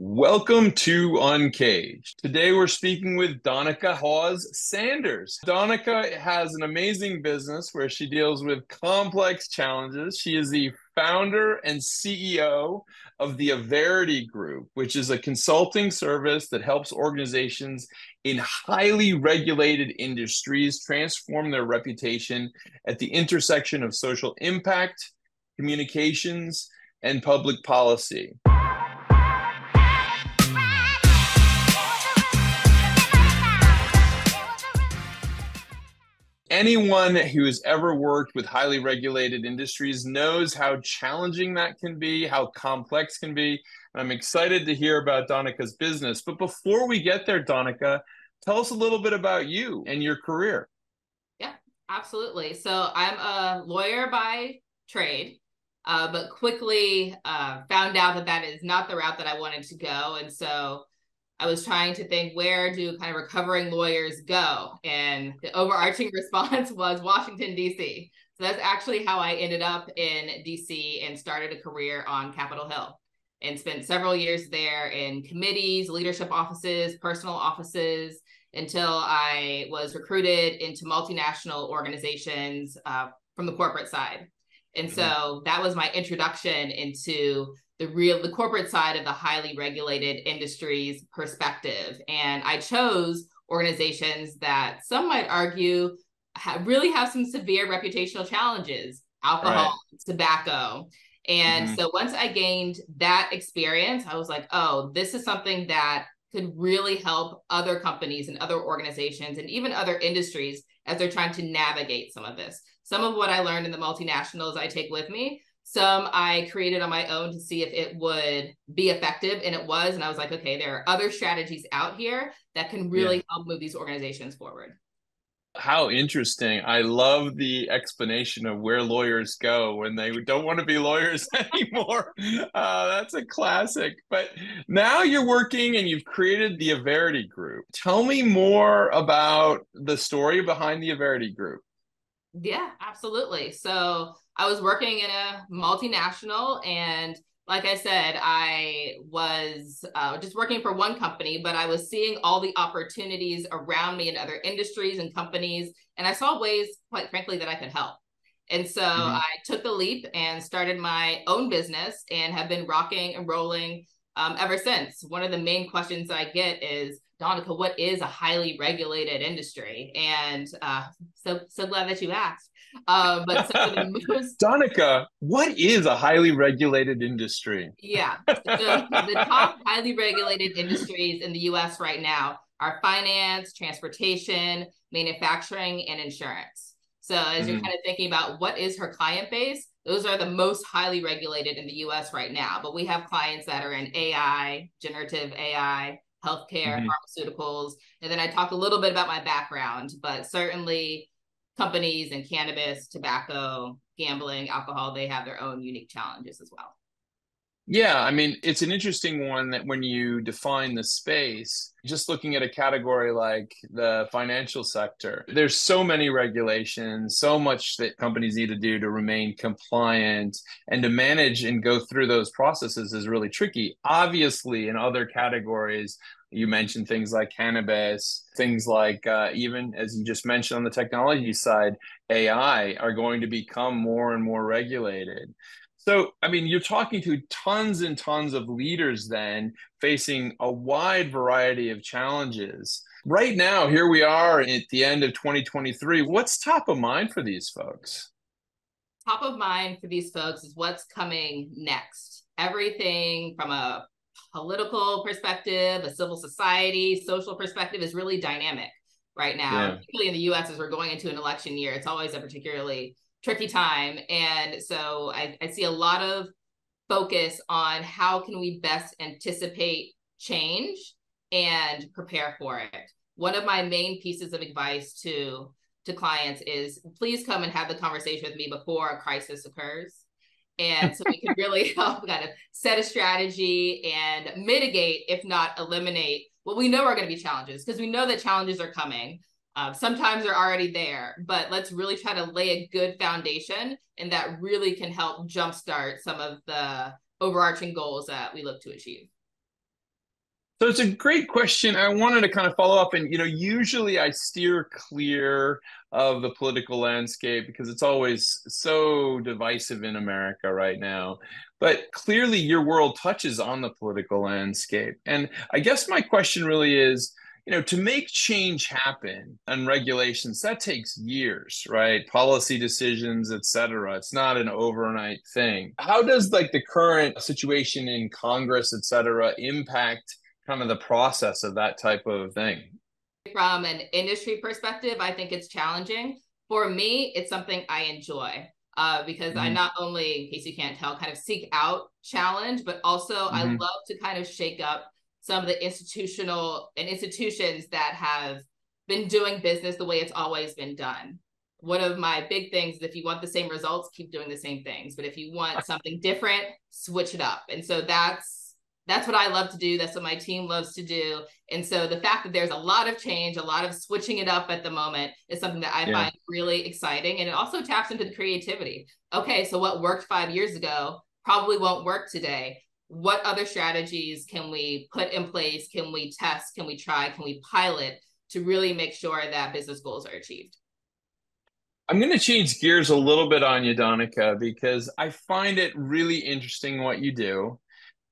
Welcome to Uncaged. Today we're speaking with Donnica Hawes Saunders. Donnica has an amazing business where she deals with complex challenges. She is the founder and CEO of the Averity Group, which is a consulting service that helps organizations in highly regulated industries transform their reputation at the intersection of social impact, communications, and public policy. Anyone who's ever worked with highly regulated industries knows how challenging that can be, how complex can be. And I'm excited to hear about Donnica's business. But before we get there, Donnica, tell us a little bit about you and your career. Yeah, absolutely. So I'm a lawyer by trade. Uh, but quickly uh, found out that that is not the route that I wanted to go. And so I was trying to think where do kind of recovering lawyers go? And the overarching response was Washington, D.C. So that's actually how I ended up in D.C. and started a career on Capitol Hill and spent several years there in committees, leadership offices, personal offices until I was recruited into multinational organizations uh, from the corporate side. And mm-hmm. so that was my introduction into the real the corporate side of the highly regulated industries perspective and i chose organizations that some might argue have, really have some severe reputational challenges alcohol right. tobacco and mm-hmm. so once i gained that experience i was like oh this is something that could really help other companies and other organizations and even other industries as they're trying to navigate some of this some of what i learned in the multinationals i take with me some I created on my own to see if it would be effective, and it was. And I was like, okay, there are other strategies out here that can really yeah. help move these organizations forward. How interesting. I love the explanation of where lawyers go when they don't want to be lawyers anymore. Uh, that's a classic. But now you're working and you've created the Averity Group. Tell me more about the story behind the Averity Group. Yeah, absolutely. So I was working in a multinational and like I said, I was uh, just working for one company, but I was seeing all the opportunities around me in other industries and companies. And I saw ways, quite frankly, that I could help. And so mm-hmm. I took the leap and started my own business and have been rocking and rolling um, ever since. One of the main questions I get is, Donnica, what is a highly regulated industry? And uh, so so glad that you asked. Uh, but some of the most Donnica, what is a highly regulated industry? Yeah, the, the top highly regulated industries in the U.S. right now are finance, transportation, manufacturing, and insurance. So as mm-hmm. you're kind of thinking about what is her client base, those are the most highly regulated in the US right now. But we have clients that are in AI, generative AI, healthcare, mm-hmm. pharmaceuticals. And then I talked a little bit about my background, but certainly companies in cannabis, tobacco, gambling, alcohol, they have their own unique challenges as well. Yeah, I mean, it's an interesting one that when you define the space, just looking at a category like the financial sector, there's so many regulations, so much that companies need to do to remain compliant and to manage and go through those processes is really tricky. Obviously, in other categories, you mentioned things like cannabis, things like uh, even as you just mentioned on the technology side, AI are going to become more and more regulated. So, I mean, you're talking to tons and tons of leaders then facing a wide variety of challenges. Right now, here we are at the end of 2023. What's top of mind for these folks? Top of mind for these folks is what's coming next. Everything from a political perspective, a civil society, social perspective is really dynamic right now, yeah. particularly in the US as we're going into an election year. It's always a particularly tricky time. And so I, I see a lot of focus on how can we best anticipate change and prepare for it. One of my main pieces of advice to to clients is please come and have the conversation with me before a crisis occurs. And so we can really help kind of set a strategy and mitigate, if not eliminate, what we know are going to be challenges, because we know that challenges are coming. Uh, sometimes they're already there, but let's really try to lay a good foundation, and that really can help jumpstart some of the overarching goals that we look to achieve. So it's a great question. I wanted to kind of follow up, and you know, usually I steer clear of the political landscape because it's always so divisive in America right now. But clearly, your world touches on the political landscape, and I guess my question really is you know, to make change happen and regulations, that takes years, right? Policy decisions, et cetera. It's not an overnight thing. How does like the current situation in Congress, et cetera, impact kind of the process of that type of thing? From an industry perspective, I think it's challenging. For me, it's something I enjoy. Uh, because mm-hmm. I not only, in case you can't tell, kind of seek out challenge, but also mm-hmm. I love to kind of shake up some of the institutional and institutions that have been doing business the way it's always been done. One of my big things is if you want the same results, keep doing the same things. But if you want something different, switch it up. And so that's that's what I love to do. That's what my team loves to do. And so the fact that there's a lot of change, a lot of switching it up at the moment is something that I yeah. find really exciting. And it also taps into the creativity. Okay, so what worked five years ago probably won't work today what other strategies can we put in place? Can we test? Can we try? Can we pilot to really make sure that business goals are achieved? I'm going to change gears a little bit on you, Donnica, because I find it really interesting what you do.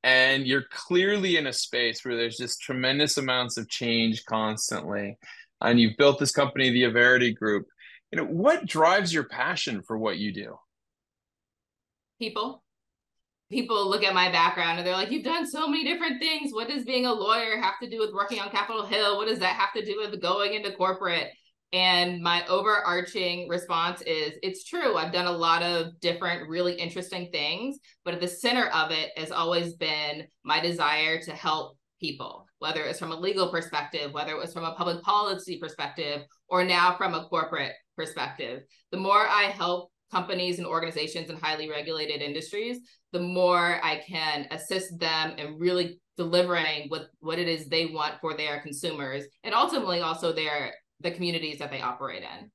And you're clearly in a space where there's just tremendous amounts of change constantly. And you've built this company, the Averity Group. You know, what drives your passion for what you do? People people look at my background and they're like, You've done so many different things. What does being a lawyer have to do with working on Capitol Hill? What does that have to do with going into corporate? And my overarching response is it's true. I've done a lot of different, really interesting things, but at the center of it has always been my desire to help people, whether it's from a legal perspective, whether it was from a public policy perspective, or now from a corporate perspective. The more I help companies and organizations in highly regulated industries, the more I can assist them in really delivering what what it is they want for their consumers and ultimately also their the communities that they operate in.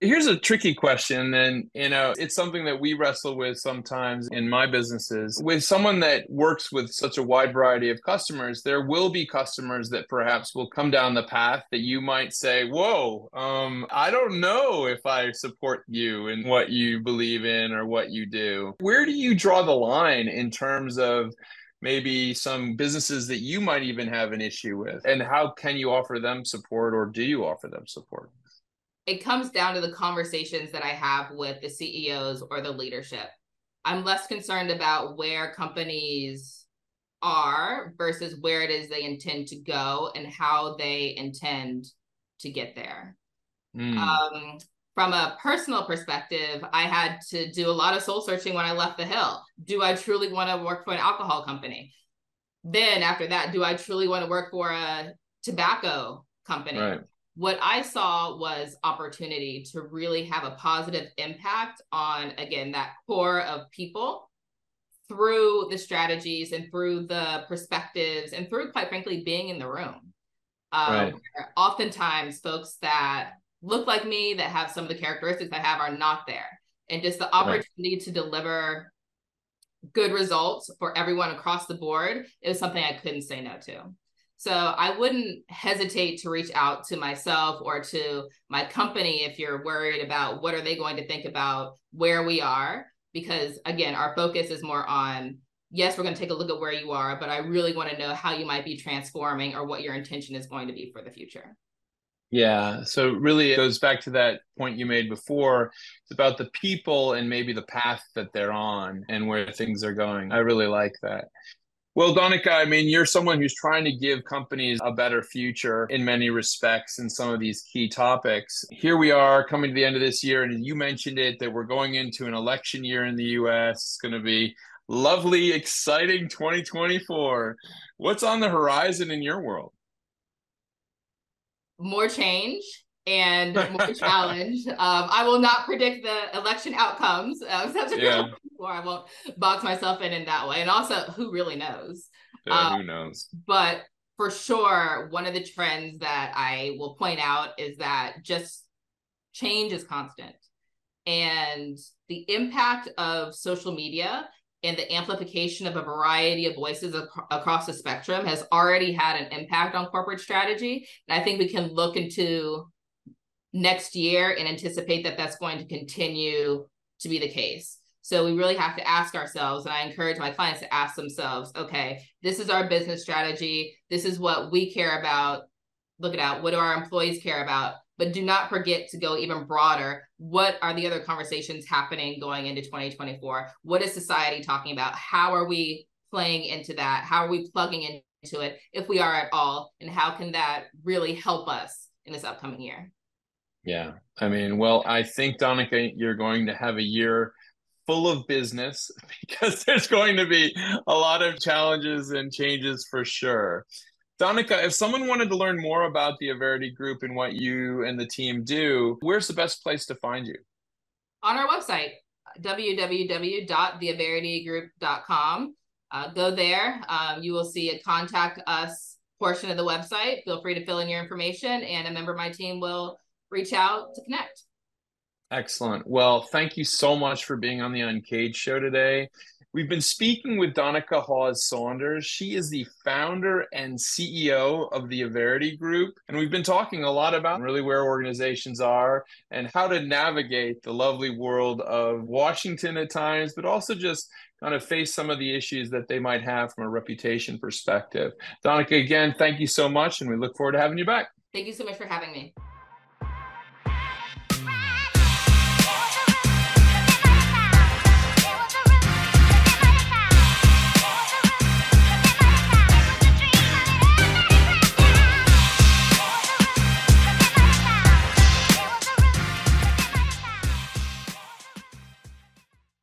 Here's a tricky question, and you know, it's something that we wrestle with sometimes in my businesses. With someone that works with such a wide variety of customers, there will be customers that perhaps will come down the path that you might say, "Whoa, um, I don't know if I support you and what you believe in or what you do." Where do you draw the line in terms of maybe some businesses that you might even have an issue with, and how can you offer them support, or do you offer them support? It comes down to the conversations that I have with the CEOs or the leadership. I'm less concerned about where companies are versus where it is they intend to go and how they intend to get there. Mm. Um, from a personal perspective, I had to do a lot of soul searching when I left the Hill. Do I truly want to work for an alcohol company? Then after that, do I truly want to work for a tobacco company? Right what I saw was opportunity to really have a positive impact on, again, that core of people through the strategies and through the perspectives and through, quite frankly, being in the room. Um, right. Oftentimes, folks that look like me, that have some of the characteristics I have, are not there. And just the opportunity right. to deliver good results for everyone across the board is something I couldn't say no to. So I wouldn't hesitate to reach out to myself or to my company if you're worried about what are they going to think about where we are because again our focus is more on yes we're going to take a look at where you are but I really want to know how you might be transforming or what your intention is going to be for the future. Yeah. So really it goes back to that point you made before. It's about the people and maybe the path that they're on and where things are going. I really like that. Well, Donnica, I mean, you're someone who's trying to give companies a better future in many respects in some of these key topics. Here we are coming to the end of this year, and you mentioned it that we're going into an election year in the US. It's going to be lovely, exciting 2024. What's on the horizon in your world? More change and more challenge. Um, I will not predict the election outcomes. Uh, yeah. or I won't box myself in in that way. And also, who really knows? Yeah, um, who knows? But for sure, one of the trends that I will point out is that just change is constant. And the impact of social media and the amplification of a variety of voices ac- across the spectrum has already had an impact on corporate strategy. And I think we can look into next year and anticipate that that's going to continue to be the case. So we really have to ask ourselves, and I encourage my clients to ask themselves, okay, this is our business strategy. This is what we care about. Look it out. What do our employees care about? But do not forget to go even broader. What are the other conversations happening going into 2024? What is society talking about? How are we playing into that? How are we plugging into it, if we are at all? And how can that really help us in this upcoming year? Yeah. I mean, well, I think, Donnica, you're going to have a year full of business because there's going to be a lot of challenges and changes for sure. Donnica, if someone wanted to learn more about the Averity Group and what you and the team do, where's the best place to find you? On our website, www.theaveritygroup.com. Uh, go there. Um, you will see a contact us portion of the website. Feel free to fill in your information, and a member of my team will reach out to connect. Excellent. Well, thank you so much for being on the Uncaged show today. We've been speaking with Donnica Hawes Saunders. She is the founder and CEO of the Averity Group. And we've been talking a lot about really where organizations are and how to navigate the lovely world of Washington at times, but also just kind of face some of the issues that they might have from a reputation perspective. Donnica, again, thank you so much. And we look forward to having you back. Thank you so much for having me.